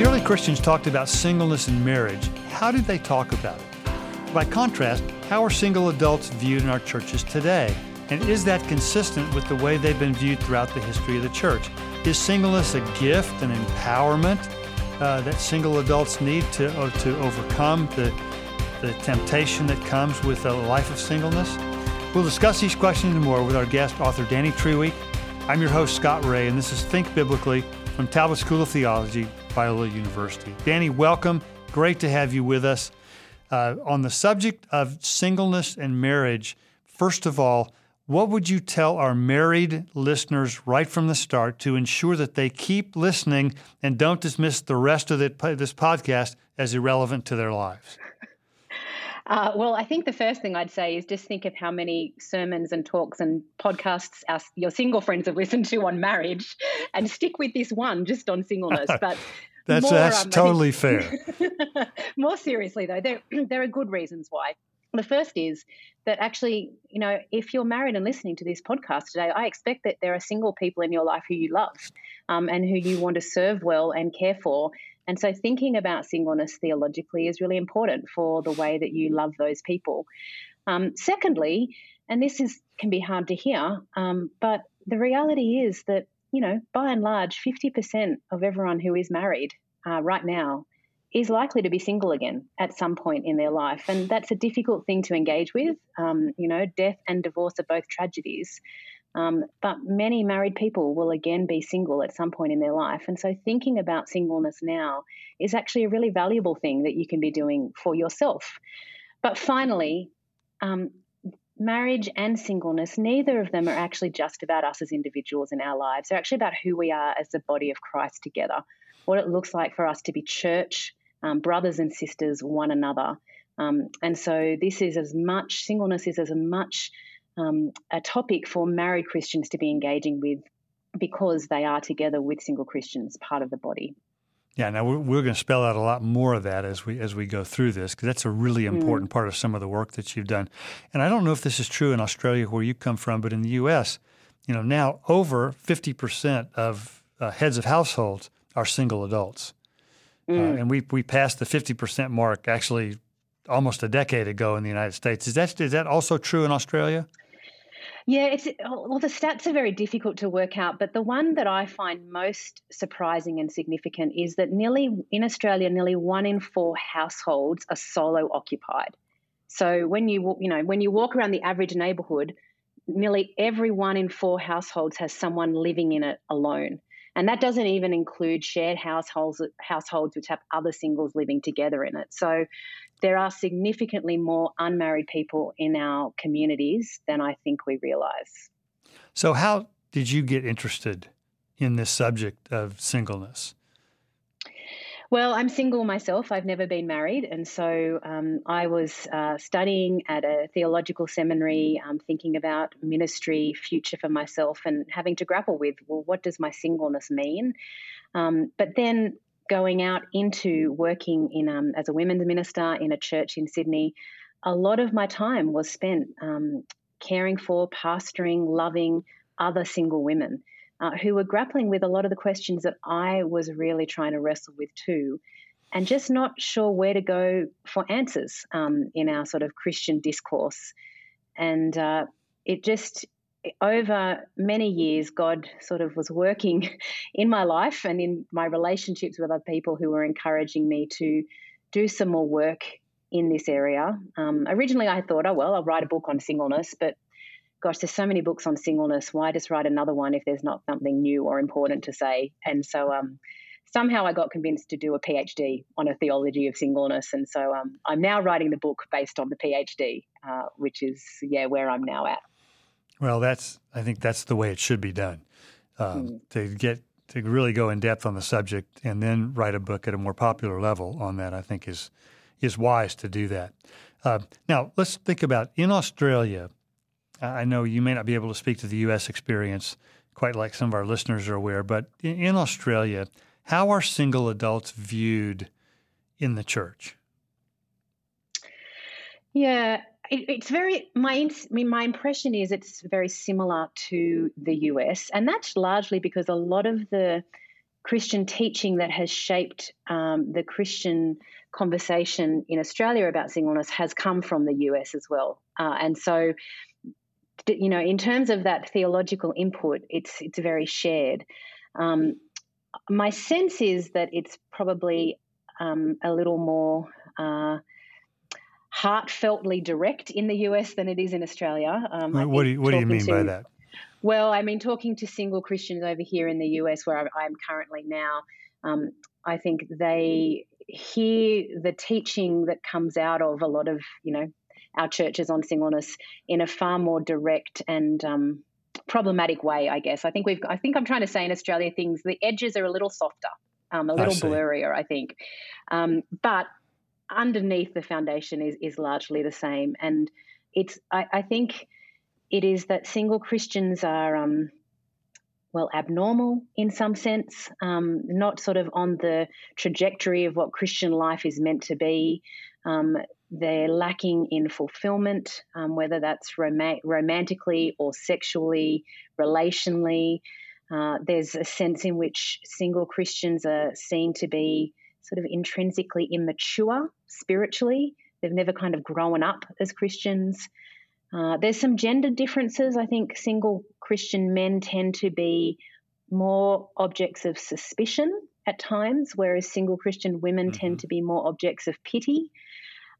the early Christians talked about singleness and marriage, how did they talk about it? By contrast, how are single adults viewed in our churches today? And is that consistent with the way they've been viewed throughout the history of the church? Is singleness a gift, an empowerment uh, that single adults need to, uh, to overcome the, the temptation that comes with a life of singleness? We'll discuss these questions and more with our guest, author Dani Treweek. I'm your host, Scott Rae, and this is Think Biblically from Talbot School of Theology, Biola University. Dani, welcome. Great to have you with us. Uh, on the subject of singleness and marriage, first of all, what would you tell our married listeners right from the start to ensure that they keep listening and don't dismiss the rest of the, this podcast as irrelevant to their lives? Uh, well, I think the first thing I'd say is just think of how many sermons and talks and podcasts our, your single friends have listened to on marriage, and stick with this one just on singleness. But that's more, that's um, totally fair. more seriously, though, there there are good reasons why. The first is that actually, you know, if you're married and listening to this podcast today, I expect that there are single people in your life who you love um, and who you want to serve well and care for. And so, thinking about singleness theologically is really important for the way that you love those people. Um, secondly, and this is can be hard to hear, um, but the reality is that you know, by and large, fifty percent of everyone who is married uh, right now is likely to be single again at some point in their life, and that's a difficult thing to engage with. Um, you know, death and divorce are both tragedies. Um, but many married people will again be single at some point in their life. And so thinking about singleness now is actually a really valuable thing that you can be doing for yourself. But finally, um, marriage and singleness, neither of them are actually just about us as individuals in our lives. They're actually about who we are as the body of Christ together, what it looks like for us to be church, um, brothers and sisters, one another. Um, and so this is as much, singleness is as much um, a topic for married Christians to be engaging with because they are together with single Christians, part of the body. Yeah, now we're, we're going to spell out a lot more of that as we as we go through this because that's a really mm. important mm. part of some of the work that you've done. And I don't know if this is true in Australia where you come from, but in the U.S., you know, now over fifty percent of uh, heads of households are single adults, uh, mm. uh, and we we passed the fifty percent mark actually almost a decade ago in the United States. Is that is that also true in Australia? Yeah, it's well, the stats are very difficult to work out, but the one that I find most surprising and significant is that nearly in Australia, nearly one in four households are solo occupied. So when you you know when you walk around the average neighbourhood, nearly every one in four households has someone living in it alone. And that doesn't even include shared households households which have other singles living together in it. So there are significantly more unmarried people in our communities than I think we realize. So, how did you get interested in this subject of singleness? Well, I'm single myself. I've never been married. And so um, I was uh, studying at a theological seminary, um, thinking about ministry, future for myself, and having to grapple with well, what does my singleness mean? Um, but then going out into working in um, as a women's minister in a church in Sydney, a lot of my time was spent um, caring for, pastoring, loving other single women uh, who were grappling with a lot of the questions that I was really trying to wrestle with too, and just not sure where to go for answers um, in our sort of Christian discourse. And uh, it just over many years, God sort of was working in my life and in my relationships with other people who were encouraging me to do some more work in this area. Um, originally, I thought, oh, well, I'll write a book on singleness, but gosh, there's so many books on singleness. Why just write another one if there's not something new or important to say? And so um, somehow I got convinced to do a PhD on a theology of singleness. And so um, I'm now writing the book based on the PhD, uh, which is, yeah, where I'm now at. Well, that's I think that's the way it should be done. Um, mm. To get to really go in depth on the subject and then write a book at a more popular level on that, I think is is wise to do that. Uh, now, let's think about in Australia. I know you may not be able to speak to the U.S. experience quite like some of our listeners are aware, but in, in Australia, how are single adults viewed in the church? Yeah, it, it's very my I mean, my impression is it's very similar to the US, and that's largely because a lot of the Christian teaching that has shaped um, the Christian conversation in Australia about singleness has come from the US as well. Uh, and so, you know, in terms of that theological input, it's it's very shared. Um, my sense is that it's probably um, a little more uh, heartfeltly direct in the US than it is in Australia. Um, what do you, what do you mean to, by that? Well, I mean, talking to single Christians over here in the US, where I'm currently now, um, I think they hear the teaching that comes out of a lot of, you know, our churches on singleness in a far more direct and um, problematic way, I guess. I think we've, I think I'm trying to say in Australia things, the edges are a little softer, um, a little I blurrier, I think. Um, but underneath the foundation is, is largely the same. And it's, I, I think it is that single Christians are, um, well, abnormal in some sense, um, not sort of on the trajectory of what Christian life is meant to be. Um, they're lacking in fulfillment, um, whether that's rom- romantically or sexually, relationally. Uh, there's a sense in which single Christians are seen to be sort of intrinsically immature spiritually. They've never kind of grown up as Christians. Uh, there's some gender differences. I think single Christian men tend to be more objects of suspicion at times, whereas single Christian women mm-hmm. tend to be more objects of pity.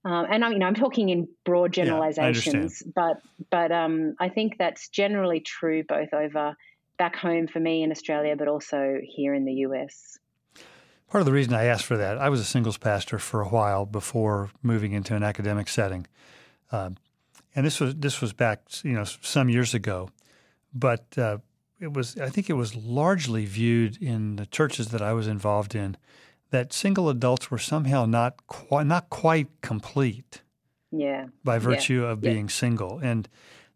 Uh, and I mean, I'm talking in broad generalizations, yeah, but but um, I think that's generally true both over back home for me in Australia, but also here in the US. Part of the reason I asked for that, I was a singles pastor for a while before moving into an academic setting, uh, and this was this was back you know some years ago, but uh, it was I think it was largely viewed in the churches that I was involved in that single adults were somehow not quite not quite complete. Yeah. By virtue yeah. of being yeah. single, and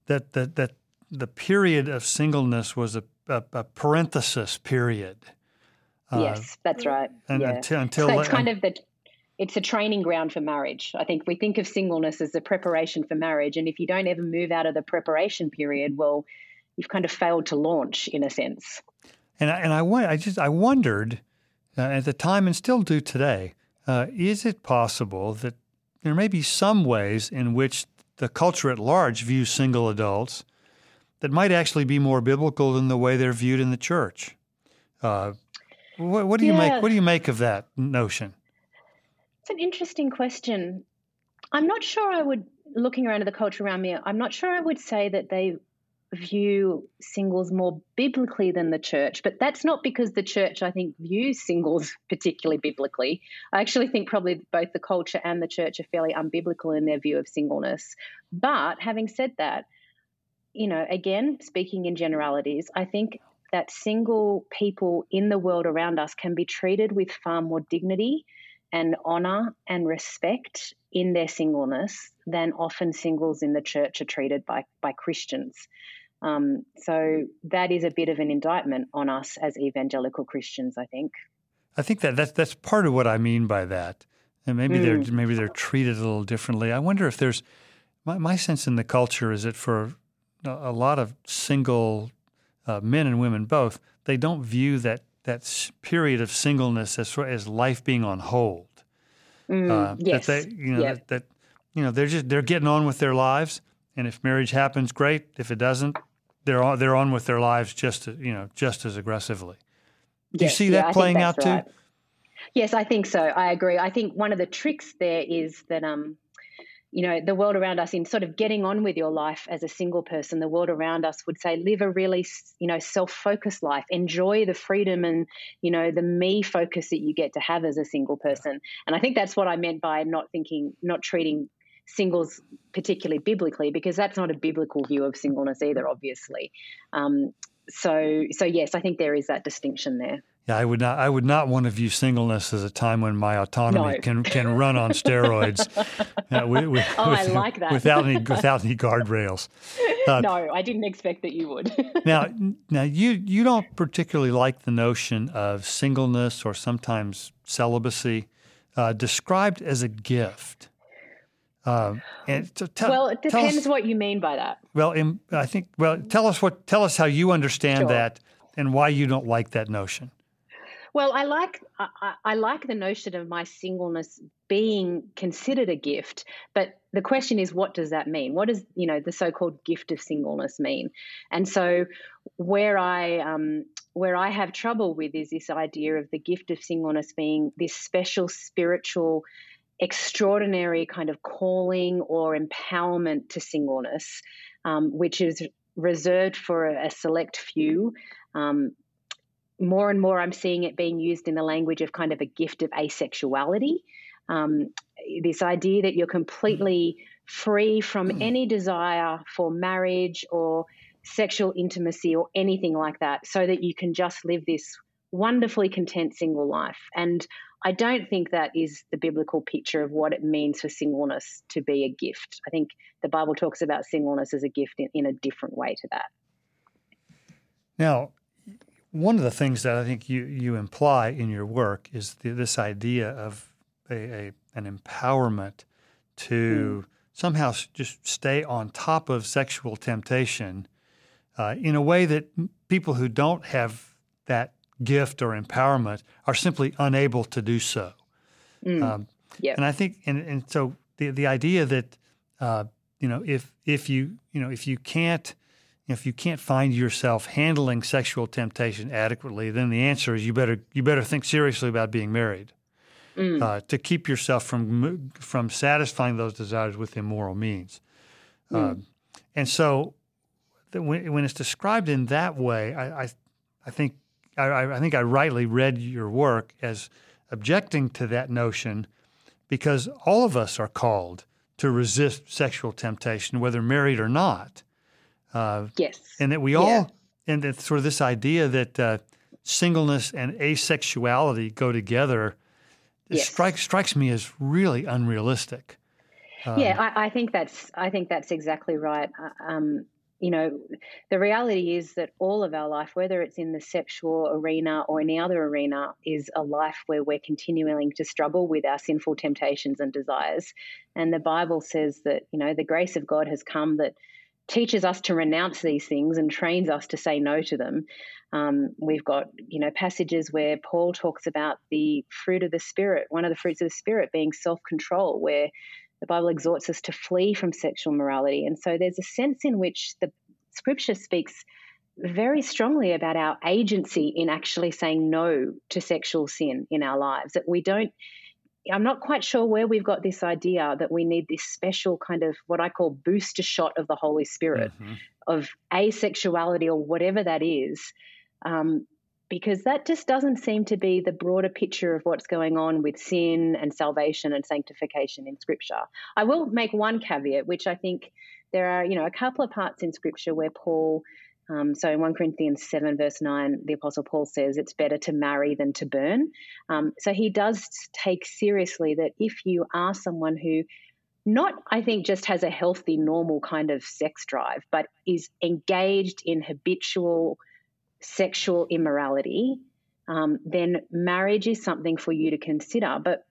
that that that the period of singleness was a, a, a parenthesis period. Uh, yes, that's right. And yeah. until, until so it's kind of the it's a training ground for marriage. I think we think of singleness as a preparation for marriage, and if you don't ever move out of the preparation period, well, you've kind of failed to launch in a sense. And I, and I, I just I wondered uh, at the time and still do today. Uh, is it possible that there may be some ways in which the culture at large views single adults that might actually be more biblical than the way they're viewed in the church? Uh, what, what, do you yeah. make? What do you make of that notion? It's an interesting question. I'm not sure I would, looking around at the culture around me, I'm not sure I would say that they view singles more biblically than the church, but that's not because the church, I think, views singles particularly biblically. I actually think probably both the culture and the church are fairly unbiblical in their view of singleness. But having said that, you know, again, speaking in generalities, I think that single people in the world around us can be treated with far more dignity and honor and respect in their singleness than often singles in the church are treated by, by Christians. Um, so that is a bit of an indictment on us as evangelical Christians, I think. I think that that's, that's part of what I mean by that. And maybe mm. they're maybe they're treated a little differently. I wonder if there's my, my sense in the culture is that for a lot of single uh, men and women both, they don't view that that period of singleness as as life being on hold. Mm, uh, yes. That they, you know, yep. that, that, you know, they're just they're getting on with their lives, and if marriage happens, great. If it doesn't, they're on they're on with their lives just you know just as aggressively. Do yes, you see that playing out right. too? Yes, I think so. I agree. I think one of the tricks there is that um, you know, the world around us in sort of getting on with your life as a single person, the world around us would say live a really, you know, self-focused life. Enjoy the freedom and, you know, the me focus that you get to have as a single person. And I think that's what I meant by not thinking, not treating singles particularly biblically, because that's not a biblical view of singleness either, obviously. Um, so, so yes, I think there is that distinction there. Yeah, I would not. I would not want to view singleness as a time when my autonomy no. can can run on steroids. uh, with, with, oh, with, I like that. without any without any guardrails. Uh, no, I didn't expect that you would. now, now you you don't particularly like the notion of singleness or sometimes celibacy uh, described as a gift. Um, and well, it depends us, what you mean by that. Well, in, I think. Well, tell us what. Tell us how you understand sure. that and why you don't like that notion. Well, I like I, I, like the notion of my singleness being considered a gift, but the question is, what does that mean? What does you know the so-called gift of singleness mean? And so, where I um, where I have trouble with is this idea of the gift of singleness being this special spiritual, extraordinary kind of calling or empowerment to singleness, um, which is reserved for a, a select few. Um, more and more I'm seeing it being used in the language of kind of a gift of asexuality. Um, this idea that you're completely free from mm. any desire for marriage or sexual intimacy or anything like that, so that you can just live this wonderfully content single life. And I don't think that is the biblical picture of what it means for singleness to be a gift. I think the Bible talks about singleness as a gift in, in a different way to that. Now, one of the things that I think you, you imply in your work is the, this idea of a, a an empowerment to mm. somehow just stay on top of sexual temptation uh, in a way that people who don't have that gift or empowerment are simply unable to do so. Mm. Um, yep. And I think, and, and so the the idea that uh, you know if if you you know if you can't if you can't find yourself handling sexual temptation adequately, then the answer is you better you better think seriously about being married mm. uh, to keep yourself from from satisfying those desires with immoral means. Mm. Uh, and so, when, when it's described in that way, I I, I think I, I think I rightly read your work as objecting to that notion because all of us are called to resist sexual temptation, whether married or not. Uh, yes. And that we yeah. all, and that sort of this idea that uh, singleness and asexuality go together yes. strikes strikes me as really unrealistic. Um, yeah, I, I, think that's I think that's exactly right. Uh, um, you know, the reality is that all of our life, whether it's in the sexual arena or any other arena, is a life where we're continuing to struggle with our sinful temptations and desires. And the Bible says that, you know, the grace of God has come that teaches us to renounce these things and trains us to say no to them. Um, we've got, you know, passages where Paul talks about the fruit of the Spirit, one of the fruits of the Spirit being self control, where the Bible exhorts us to flee from sexual morality. And so there's a sense in which the scripture speaks very strongly about our agency in actually saying no to sexual sin in our lives, that we don't I'm not quite sure where we've got this idea that we need this special kind of what I call booster shot of the Holy Spirit, mm-hmm. of asexuality or whatever that is, um, because that just doesn't seem to be the broader picture of what's going on with sin and salvation and sanctification in Scripture. I will make one caveat, which I think there are, you know, a couple of parts in Scripture where Paul um, so in 1 Corinthians 7, verse 9, the Apostle Paul says it's better to marry than to burn. Um, so he does take seriously that if you are someone who not, I think, just has a healthy, normal kind of sex drive, but is engaged in habitual sexual immorality, um, then marriage is something for you to consider. But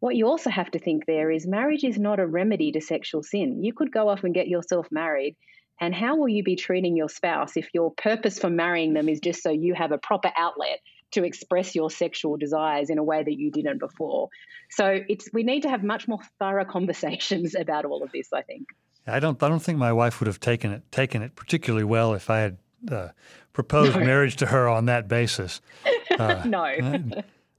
what you also have to think there is marriage is not a remedy to sexual sin. You could go off and get yourself married and how will you be treating your spouse if your purpose for marrying them is just so you have a proper outlet to express your sexual desires in a way that you didn't before? So it's we need to have much more thorough conversations about all of this. I think. I don't. I don't think my wife would have taken it taken it particularly well if I had uh, proposed no. marriage to her on that basis. Uh, no.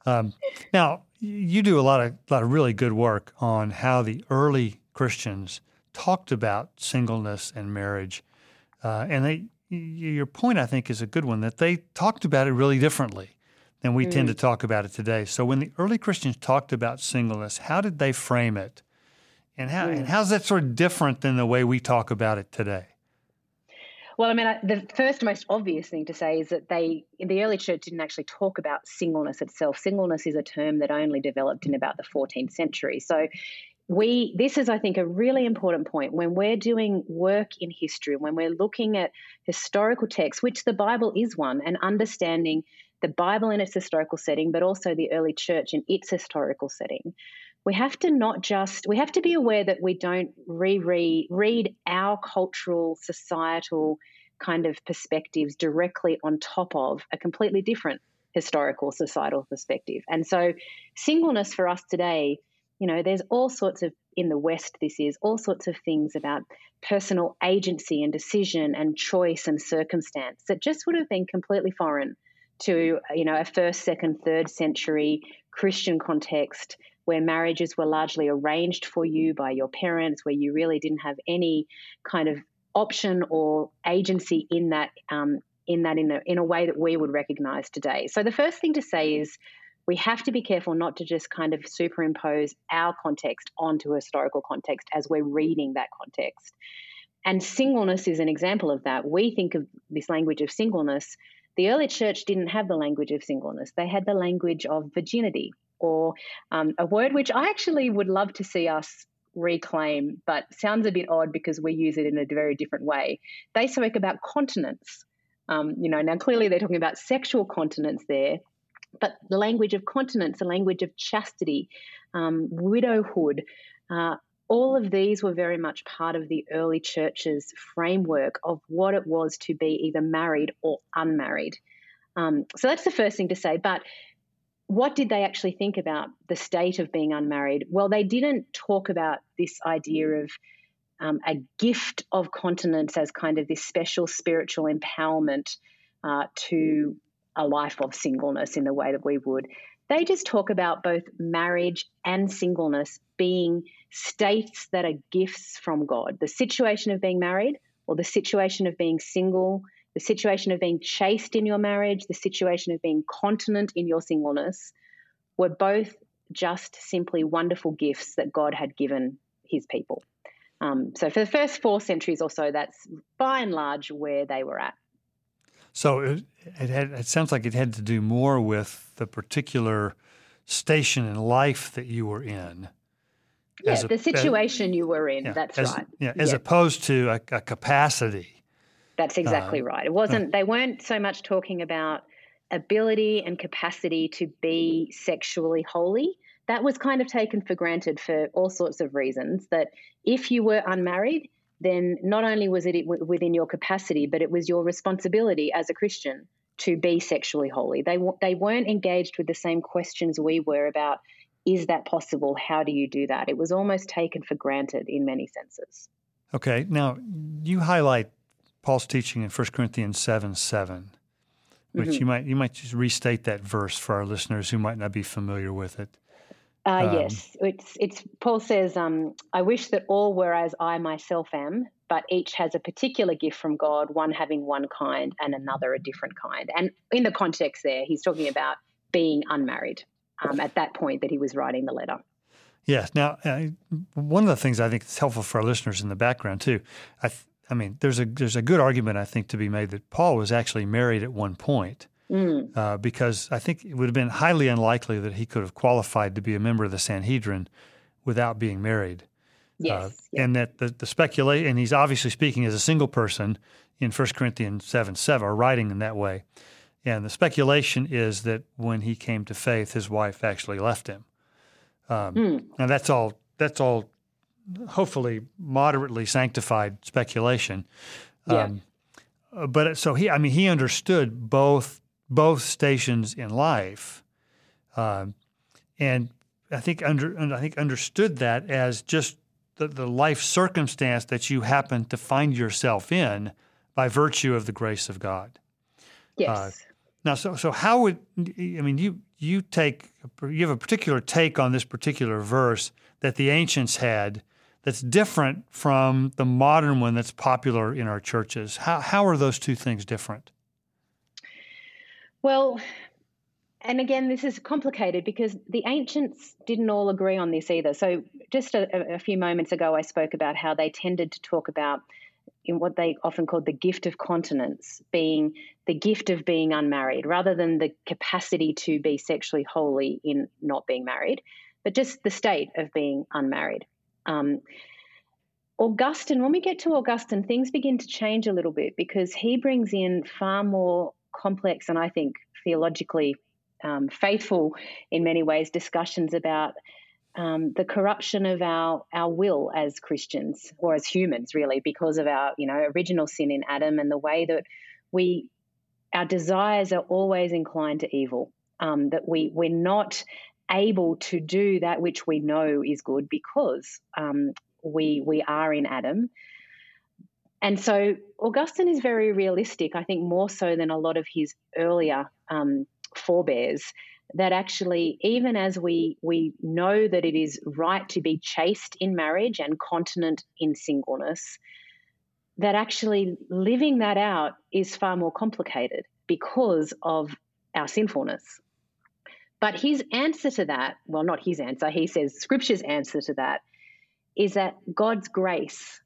um, now you do a lot of lot of really good work on how the early Christians talked about singleness and marriage, uh, and they your point I think is a good one that they talked about it really differently than we mm. tend to talk about it today. So when the early Christians talked about singleness, how did they frame it, and how mm. and how's that sort of different than the way we talk about it today? Well, I mean, the first most obvious thing to say is that they, in the early church, didn't actually talk about singleness itself. Singleness is a term that only developed in about the 14th century. So we this is i think a really important point when we're doing work in history when we're looking at historical texts which the bible is one and understanding the bible in its historical setting but also the early church in its historical setting we have to not just we have to be aware that we don't reread read our cultural societal kind of perspectives directly on top of a completely different historical societal perspective. And so, singleness for us today, you know, there's all sorts of, in the West, this is all sorts of things about personal agency and decision and choice and circumstance that just would have been completely foreign to, you know, a first, second, third century Christian context where marriages were largely arranged for you by your parents, where you really didn't have any kind of option or agency in that um, in that in a, in a way that we would recognize today. So the first thing to say is we have to be careful not to just kind of superimpose our context onto historical context as we're reading that context. And singleness is an example of that. We think of this language of singleness. The early church didn't have the language of singleness, they had the language of virginity, or um, a word which I actually would love to see us reclaim, but sounds a bit odd because we use it in a very different way. They spoke about continence. Um, you know, now clearly they're talking about sexual continence there, but the language of continence, the language of chastity, um, widowhood, uh, all of these were very much part of the early church's framework of what it was to be either married or unmarried. Um, so that's the first thing to say. But what did they actually think about the state of being unmarried? Well, they didn't talk about this idea of um, a gift of continence as kind of this special spiritual empowerment uh, to a life of singleness in the way that we would. They just talk about both marriage and singleness being states that are gifts from God. The situation of being married or the situation of being single, the situation of being chaste in your marriage, the situation of being continent in your singleness were both just simply wonderful gifts that God had given his people. Um, so for the first four centuries or so, that's by and large where they were at. So it, it, had, it sounds like it had to do more with the particular station in life that you were in. Yeah, a, the situation as, you were in. Yeah, that's as, right. Yeah, as yeah. opposed to a, a capacity. That's exactly uh, right. It wasn't. Uh, they weren't so much talking about ability and capacity to be sexually holy that was kind of taken for granted for all sorts of reasons. That if you were unmarried, then not only was it within your capacity, but it was your responsibility as a Christian to be sexually holy. They they weren't engaged with the same questions we were about. Is that possible? How do you do that? It was almost taken for granted in many senses. Okay, now you highlight Paul's teaching in 1 Corinthians 7 7, which mm-hmm. you might you might just restate that verse for our listeners who might not be familiar with it. Uh, um, yes, it's it's Paul says, um, "I wish that all were as I myself am, but each has a particular gift from God, one having one kind and another a different kind." And in the context there, he's talking about being unmarried um, at that point that he was writing the letter. Yes. Now, uh, one of the things I think is helpful for our listeners in the background too. I, th- I mean, there's a there's a good argument I think to be made that Paul was actually married at one point. Mm. Uh, because I think it would have been highly unlikely that he could have qualified to be a member of the Sanhedrin without being married. Yes. Uh, yeah. And that the, the speculate, and he's obviously speaking as a single person in 1 Corinthians 7 7, or writing in that way. And the speculation is that when he came to faith, his wife actually left him. Um, mm. And that's all. That's all. Hopefully, moderately sanctified speculation. Yeah. Um, but so he, I mean, he understood both both stations in life, um, and I think under I think understood that as just the, the life circumstance that you happen to find yourself in by virtue of the grace of God. Yes. Uh, now, so so how would I mean you you take you have a particular take on this particular verse that the ancients had that's different from the modern one that's popular in our churches. How how are those two things different? Well, and again, this is complicated because the ancients didn't all agree on this either. So, just a, a, few moments ago, I spoke about how they tended to talk about in what they often called the gift of continence, being the gift of being unmarried, rather than the capacity to be sexually holy in not being married, but just the state of being unmarried. Um, Augustine, when we get to Augustine, things begin to change a little bit because he brings in far more complex and I think theologically um, faithful in many ways discussions about um, the corruption of our our will as Christians or as humans, really, because of our you know original sin in Adam and the way that we our desires are always inclined to evil. Um, that we we're not able to do that which we know is good because um, we we are in Adam. And so Augustine is very realistic, I think more so than a lot of his earlier um, forebears, that actually, even as we, we know that it is right to be chaste in marriage and continent in singleness, that actually living that out is far more complicated because of our sinfulness. But his answer to that, well, not his answer, he says Scripture's answer to that is that God's grace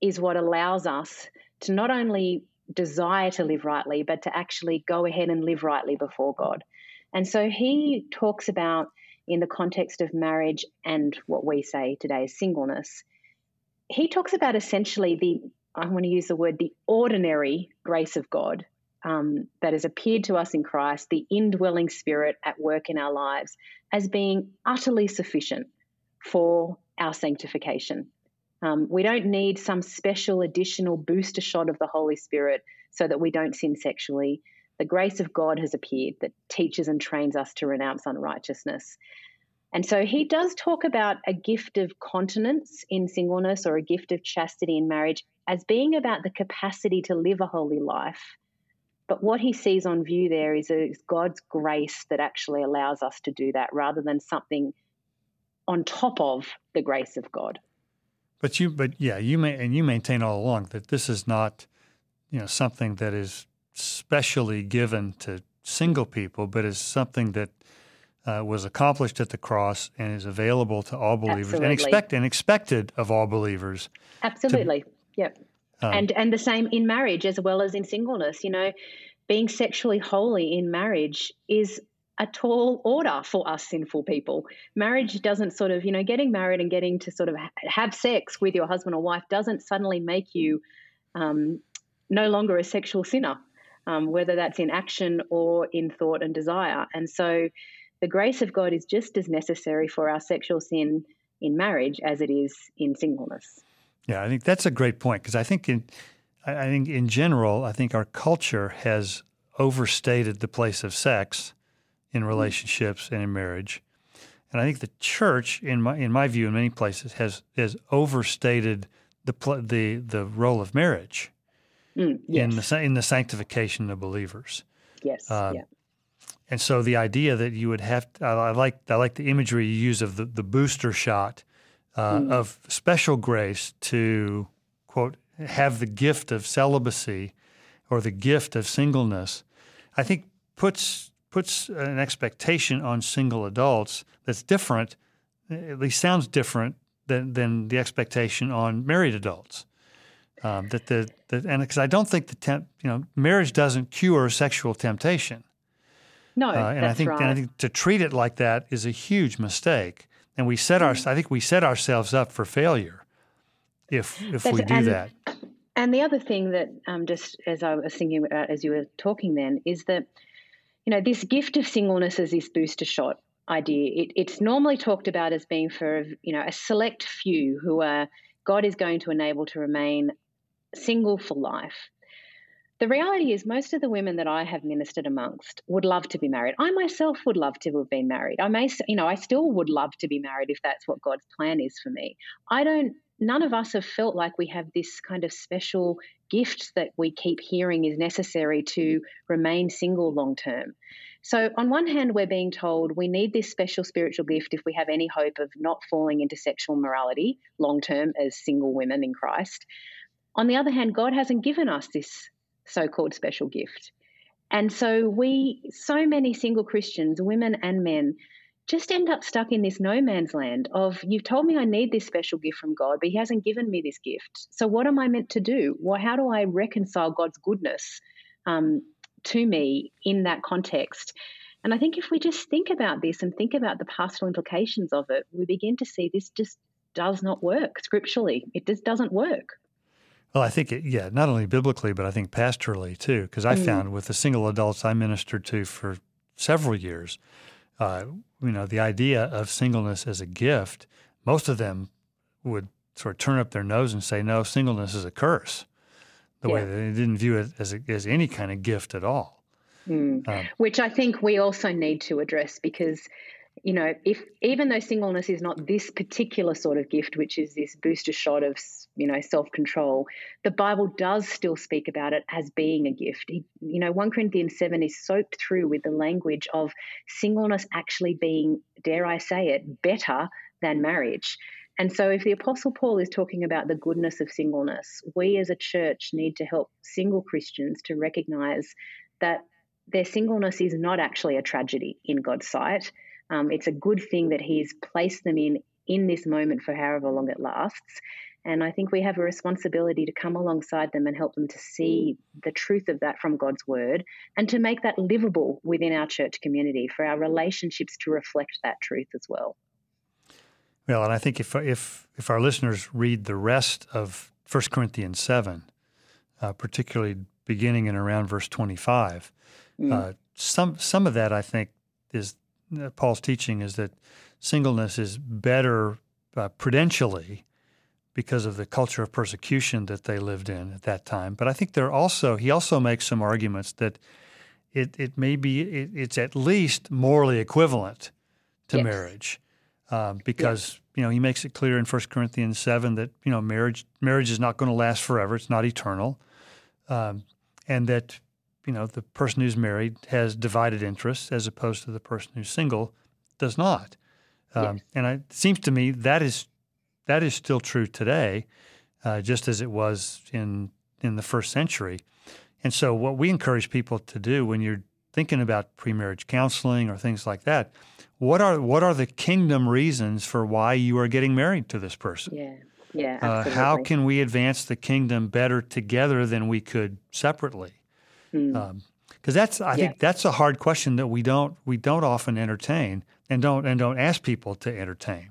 is what allows us to not only desire to live rightly, but to actually go ahead and live rightly before God. And so he talks about, in the context of marriage and what we say today is singleness, he talks about essentially the, I want to use the word, the ordinary grace of God um, that has appeared to us in Christ, the indwelling spirit at work in our lives, as being utterly sufficient for our sanctification. Um, we don't need some special additional booster shot of the Holy Spirit so that we don't sin sexually. The grace of God has appeared that teaches and trains us to renounce unrighteousness. And so he does talk about a gift of continence in singleness or a gift of chastity in marriage as being about the capacity to live a holy life. But what he sees on view there is, is God's grace that actually allows us to do that rather than something on top of the grace of God. But you, but yeah, you may, and you maintain all along that this is not, you know, something that is specially given to single people, but is something that uh, was accomplished at the cross and is available to all believers Absolutely. and expect and expected of all believers. Absolutely, to, yep. Um, and and the same in marriage as well as in singleness. You know, being sexually holy in marriage is a tall order for us sinful people. Marriage doesn't sort of, you know, getting married and getting to sort of have sex with your husband or wife doesn't suddenly make you um, no longer a sexual sinner, um, whether that's in action or in thought and desire. And so the grace of God is just as necessary for our sexual sin in marriage as it is in singleness. Yeah, I think that's a great point because I think in I think in general, I think our culture has overstated the place of sex in relationships and in marriage. And I think the church, in my in my view, in many places, has has overstated the the the role of marriage mm, yes. in the in the sanctification of believers. Yes. Uh, yeah. And so the idea that you would have, to, I, I, like I like the imagery you use of the, the booster shot uh, mm. of special grace to quote have the gift of celibacy or the gift of singleness. I think puts puts an expectation on single adults that's different, at least sounds different than, than the expectation on married adults. Um, that the, the and because I don't think the temp, you know marriage doesn't cure sexual temptation. No, uh, and I think right. and I think to treat it like that is a huge mistake, and we set our I think we set ourselves up for failure if if that's, we do and, that. And the other thing that um, just as I was thinking about as you were talking then is that you know, this gift of singleness as this booster shot idea, it, it's normally talked about as being for, you know, a select few who are God is going to enable to remain single for life. The reality is, most of the women that I have ministered amongst would love to be married. I myself would love to have been married. I may, you know, I still would love to be married if that's what God's plan is for me. I don't none of us have felt like we have this kind of special gift that we keep hearing is necessary to mm-hmm. remain single long term. So, on one hand, we're being told we need this special spiritual gift if we have any hope of not falling into sexual morality long term as single women in Christ. On the other hand, God hasn't given us this so called special gift. And so, we, so many single Christians, women and men, just end up stuck in this no man's land of you've told me I need this special gift from God, but He hasn't given me this gift. So what am I meant to do? Well, how do I reconcile God's goodness um, to me in that context? And I think if we just think about this and think about the pastoral implications of it, we begin to see this just does not work scripturally. It just doesn't work. Well, I think, it, yeah, not only biblically, but I think pastorally too, because I mm. found with the single adults I ministered to for several years, uh, you know, the idea of singleness as a gift, most of them would sort of turn up their nose and say, no, singleness is a curse. The yeah. way they didn't view it as, a, as any kind of gift at all. Mm. Um, Which I think we also need to address because you know, if even though singleness is not this particular sort of gift, which is this booster shot of, you know, self control, the Bible does still speak about it as being a gift. You know, 1 Corinthians 7 is soaked through with the language of singleness actually being, dare I say it, better than marriage. And so, if the Apostle Paul is talking about the goodness of singleness, we as a church need to help single Christians to recognize that their singleness is not actually a tragedy in God's sight um, it's a good thing that He's placed them in in this moment for however long it lasts. And I think we have a responsibility to come alongside them and help them to see the truth of that from God's word and to make that livable within our church community for our relationships to reflect that truth as well. Well, and I think if if if our listeners read the rest of 1 Corinthians 7, uh, particularly beginning in around verse 25, mm. uh, some some of that I think is Paul's teaching is that singleness is better uh, prudentially because of the culture of persecution that they lived in at that time. But I think there also he also makes some arguments that it it may be it, it's at least morally equivalent to yes. marriage um, because yes. you know he makes it clear in 1 Corinthians seven that you know marriage marriage is not going to last forever; it's not eternal, um, and that you know, the person who's married has divided interests as opposed to the person who's single does not. Um, yes. And it seems to me that is that is still true today, uh, just as it was in in the first century. And so, what we encourage people to do when you're thinking about pre-marriage counseling or things like that, what are what are the kingdom reasons for why you are getting married to this person? Yeah, yeah. Uh, how can we advance the kingdom better together than we could separately? Because mm. um, that's I yeah. think that's a hard question that we don't we don't often entertain and don't and don't ask people to entertain.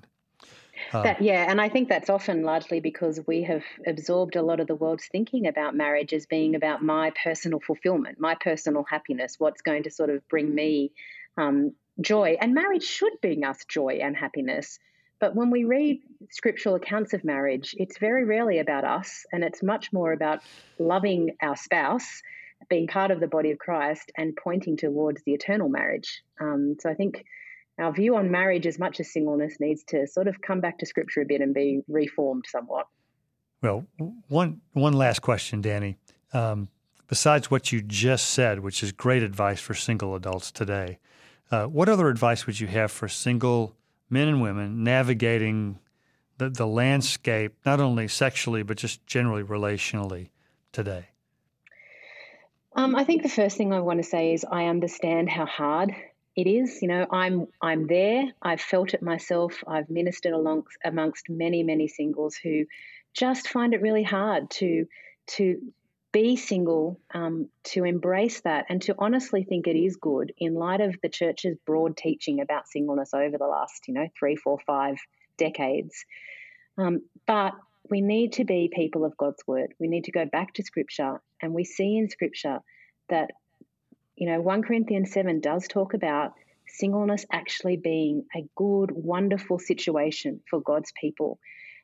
Uh, that, yeah, and I think that's often largely because we have absorbed a lot of the world's thinking about marriage as being about my personal fulfillment, my personal happiness, what's going to sort of bring me um, joy. And marriage should bring us joy and happiness. But when we read scriptural accounts of marriage, it's very rarely about us, and it's much more about loving our spouse being part of the body of Christ and pointing towards the eternal marriage. Um, so I think our view on marriage, as much as singleness, needs to sort of come back to Scripture a bit and be reformed somewhat. Well, one one last question, Dani. Um, besides what you just said, which is great advice for single adults today, uh, what other advice would you have for single men and women navigating the, the landscape, not only sexually, but just generally relationally today? Um, I think the first thing I want to say is I understand how hard it is. You know, I'm I'm there. I've felt it myself. I've ministered along amongst many many singles who just find it really hard to to be single, um, to embrace that, and to honestly think it is good in light of the church's broad teaching about singleness over the last, you know, three, four, five decades. Um, but we need to be people of God's word. We need to go back to scripture and we see in scripture that, you know, 1 Corinthians 7 does talk about singleness actually being a good, wonderful situation for God's people.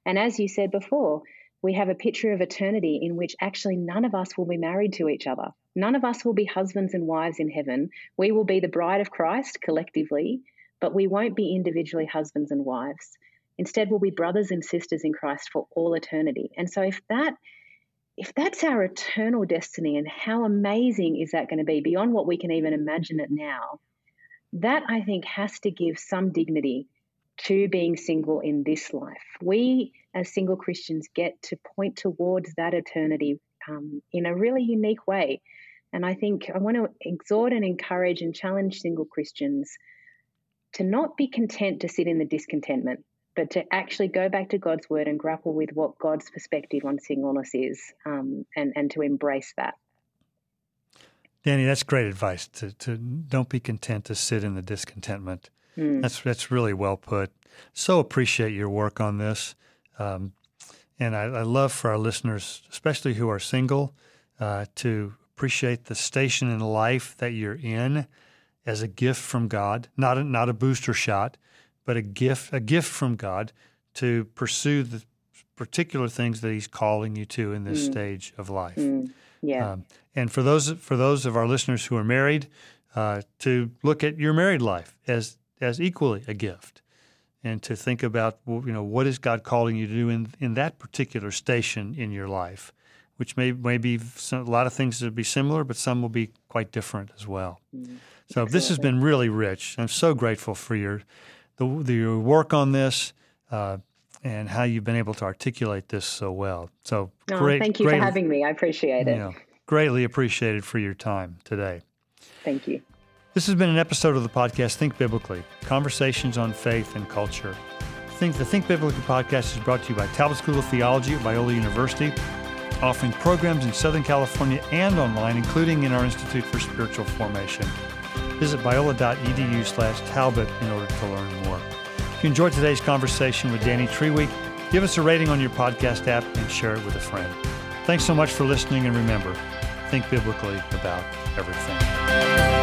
And as you said before, we have a picture of eternity in which actually none of us will be married to each other. None of us will be husbands and wives in heaven. We will be the bride of Christ collectively, but we won't be individually husbands and wives. Instead, we'll be brothers and sisters in Christ for all eternity. And so, if that if that's our eternal destiny, and how amazing is that going to be beyond what we can even imagine it now? That I think has to give some dignity to being single in this life. We, as single Christians, get to point towards that eternity um, in a really unique way. And I think I want to exhort and encourage and challenge single Christians to not be content to sit in the discontentment but to actually go back to God's word and grapple with what God's perspective on singleness is um, and, and to embrace that. Dani, that's great advice. To, to don't be content to sit in the discontentment. Mm. That's that's really well put. So appreciate your work on this, um, and I, I, love for our listeners, especially who are single, uh, to appreciate the station in life that you're in as a gift from God, not a, not a booster shot, but a gift, a gift from God to pursue the particular things that He's calling you to in this mm. stage of life. Mm. Yeah. Um, and for those for those of our listeners who are married, uh, to look at your married life as as equally a gift, and to think about you know what is God calling you to do in in that particular station in your life, which may may be some, a lot of things that will be similar, but some will be quite different as well. Mm, so this has been really rich. I'm so grateful for your the, the your work on this. Uh, and how you've been able to articulate this so well. So oh, great. Thank you for having me. I appreciate it. You know, greatly appreciated for your time today. Thank you. This has been an episode of the podcast Think Biblically Conversations on Faith and Culture. Think the Think Biblically podcast is brought to you by Talbot School of Theology at Biola University, offering programs in Southern California and online, including in our Institute for Spiritual Formation. Visit biola.edu slash Talbot in order to learn more. If you enjoyed today's conversation with Dani Treweek, give us a rating on your podcast app and share it with a friend. Thanks so much for listening, and remember, think biblically about everything.